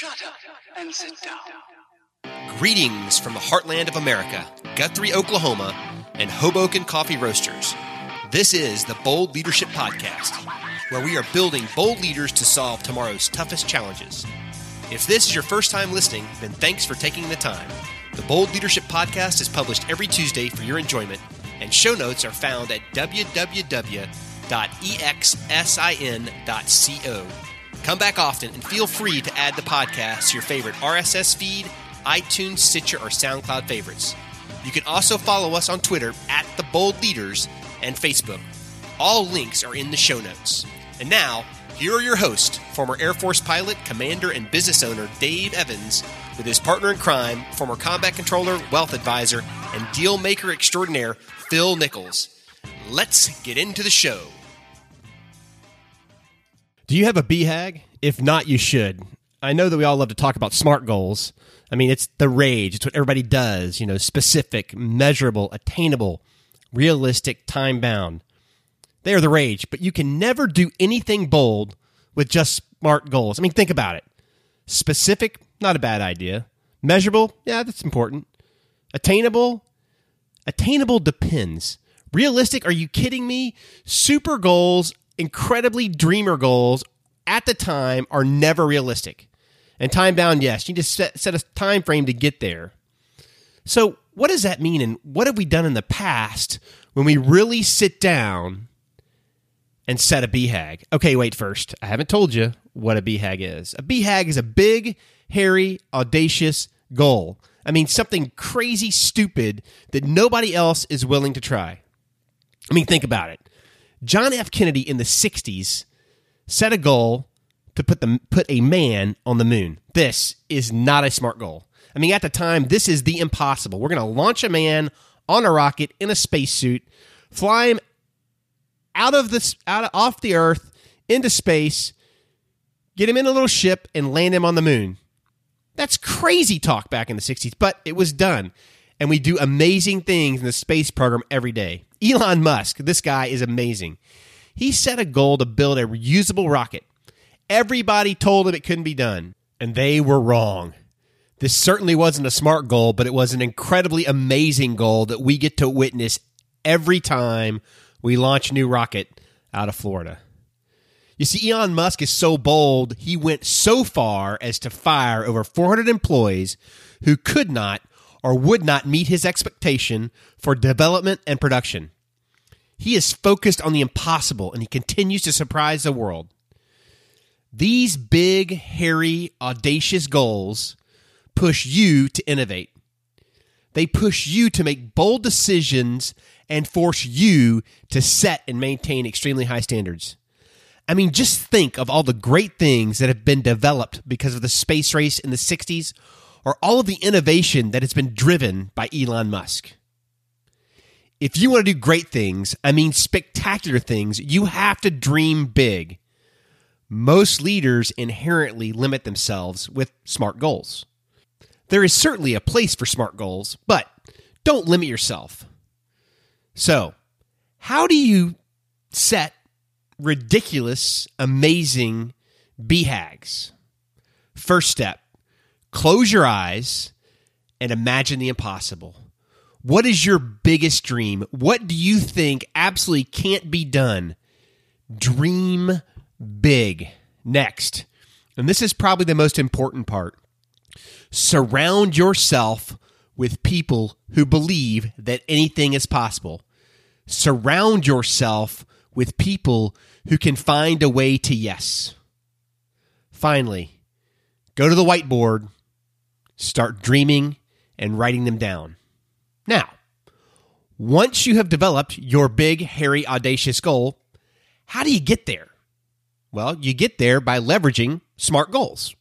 Shut up and sit down. Greetings from the heartland of America, Guthrie, Oklahoma, and Hoboken Coffee Roasters. This is the Bold Leadership Podcast, where we are building bold leaders to solve tomorrow's toughest challenges. If this is your first time listening, then thanks for taking the time. The Bold Leadership Podcast is published every Tuesday for your enjoyment, and show notes are found at www.exsin.co. Come back often and feel free to add the podcast to your favorite RSS feed, iTunes, Stitcher, or SoundCloud favorites. You can also follow us on Twitter at The Bold Leaders and Facebook. All links are in the show notes. And now, here are your hosts, former Air Force pilot, commander, and business owner Dave Evans, with his partner in crime, former combat controller, wealth advisor, and deal maker extraordinaire, Phil Nichols. Let's get into the show. Do you have a BHAG? If not, you should. I know that we all love to talk about SMART goals. I mean, it's the rage. It's what everybody does, you know, specific, measurable, attainable, realistic, time bound. They are the rage, but you can never do anything bold with just SMART goals. I mean, think about it. Specific, not a bad idea. Measurable, yeah, that's important. Attainable, attainable depends. Realistic, are you kidding me? Super goals incredibly dreamer goals at the time are never realistic. And time bound, yes, you just set, set a time frame to get there. So, what does that mean? And what have we done in the past when we really sit down and set a BHAG? Okay, wait first. I haven't told you what a BHAG is. A BHAG is a big, hairy, audacious goal. I mean, something crazy stupid that nobody else is willing to try. I mean, think about it. John F. Kennedy in the 60s set a goal to put the put a man on the moon. This is not a smart goal. I mean, at the time, this is the impossible. We're going to launch a man on a rocket in a spacesuit, fly him out of this out of, off the Earth into space, get him in a little ship, and land him on the moon. That's crazy talk back in the 60s, but it was done. And we do amazing things in the space program every day. Elon Musk, this guy is amazing. He set a goal to build a reusable rocket. Everybody told him it couldn't be done, and they were wrong. This certainly wasn't a smart goal, but it was an incredibly amazing goal that we get to witness every time we launch a new rocket out of Florida. You see, Elon Musk is so bold, he went so far as to fire over 400 employees who could not or would not meet his expectation for development and production. He is focused on the impossible and he continues to surprise the world. These big, hairy, audacious goals push you to innovate. They push you to make bold decisions and force you to set and maintain extremely high standards. I mean, just think of all the great things that have been developed because of the space race in the 60s or all of the innovation that has been driven by Elon Musk. If you want to do great things, I mean spectacular things, you have to dream big. Most leaders inherently limit themselves with smart goals. There is certainly a place for smart goals, but don't limit yourself. So, how do you set ridiculous, amazing BHAGs? First step close your eyes and imagine the impossible. What is your biggest dream? What do you think absolutely can't be done? Dream big. Next, and this is probably the most important part surround yourself with people who believe that anything is possible. Surround yourself with people who can find a way to yes. Finally, go to the whiteboard start dreaming and writing them down. Now, once you have developed your big, hairy, audacious goal, how do you get there? Well, you get there by leveraging SMART goals.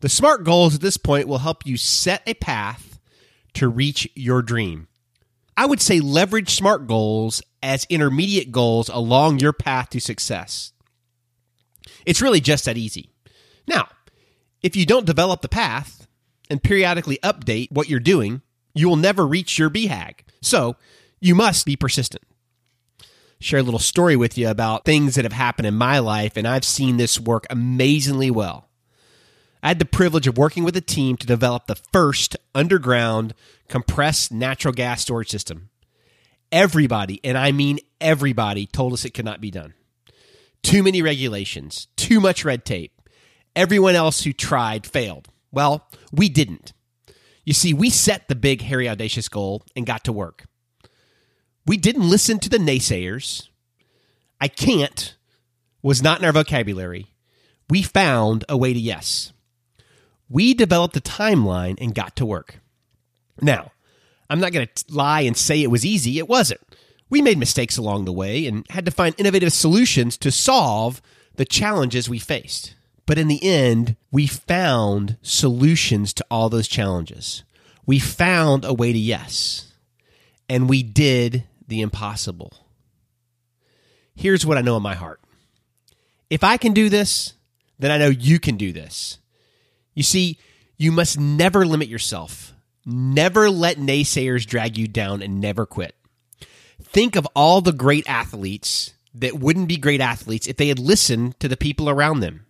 The SMART goals at this point will help you set a path to reach your dream. I would say leverage SMART goals as intermediate goals along your path to success. It's really just that easy. Now, if you don't develop the path, and periodically update what you're doing, you will never reach your BHAG. So you must be persistent. Share a little story with you about things that have happened in my life, and I've seen this work amazingly well. I had the privilege of working with a team to develop the first underground compressed natural gas storage system. Everybody, and I mean everybody, told us it could not be done. Too many regulations, too much red tape. Everyone else who tried failed. Well, we didn't. You see, we set the big, hairy, audacious goal and got to work. We didn't listen to the naysayers. I can't was not in our vocabulary. We found a way to yes. We developed a timeline and got to work. Now, I'm not going to lie and say it was easy. It wasn't. We made mistakes along the way and had to find innovative solutions to solve the challenges we faced. But in the end, we found solutions to all those challenges. We found a way to yes. And we did the impossible. Here's what I know in my heart if I can do this, then I know you can do this. You see, you must never limit yourself. Never let naysayers drag you down and never quit. Think of all the great athletes that wouldn't be great athletes if they had listened to the people around them.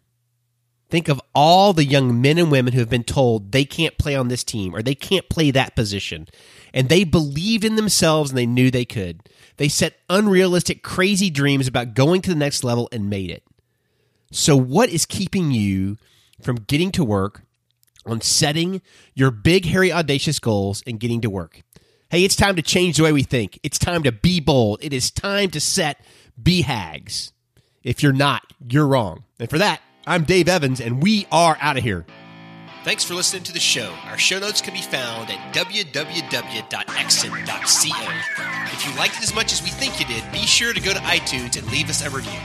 Think of all the young men and women who have been told they can't play on this team or they can't play that position. And they believed in themselves and they knew they could. They set unrealistic, crazy dreams about going to the next level and made it. So, what is keeping you from getting to work on setting your big, hairy, audacious goals and getting to work? Hey, it's time to change the way we think. It's time to be bold. It is time to set BHAGs. If you're not, you're wrong. And for that, I'm Dave Evans, and we are out of here. Thanks for listening to the show. Our show notes can be found at www.exit.co. If you liked it as much as we think you did, be sure to go to iTunes and leave us a review.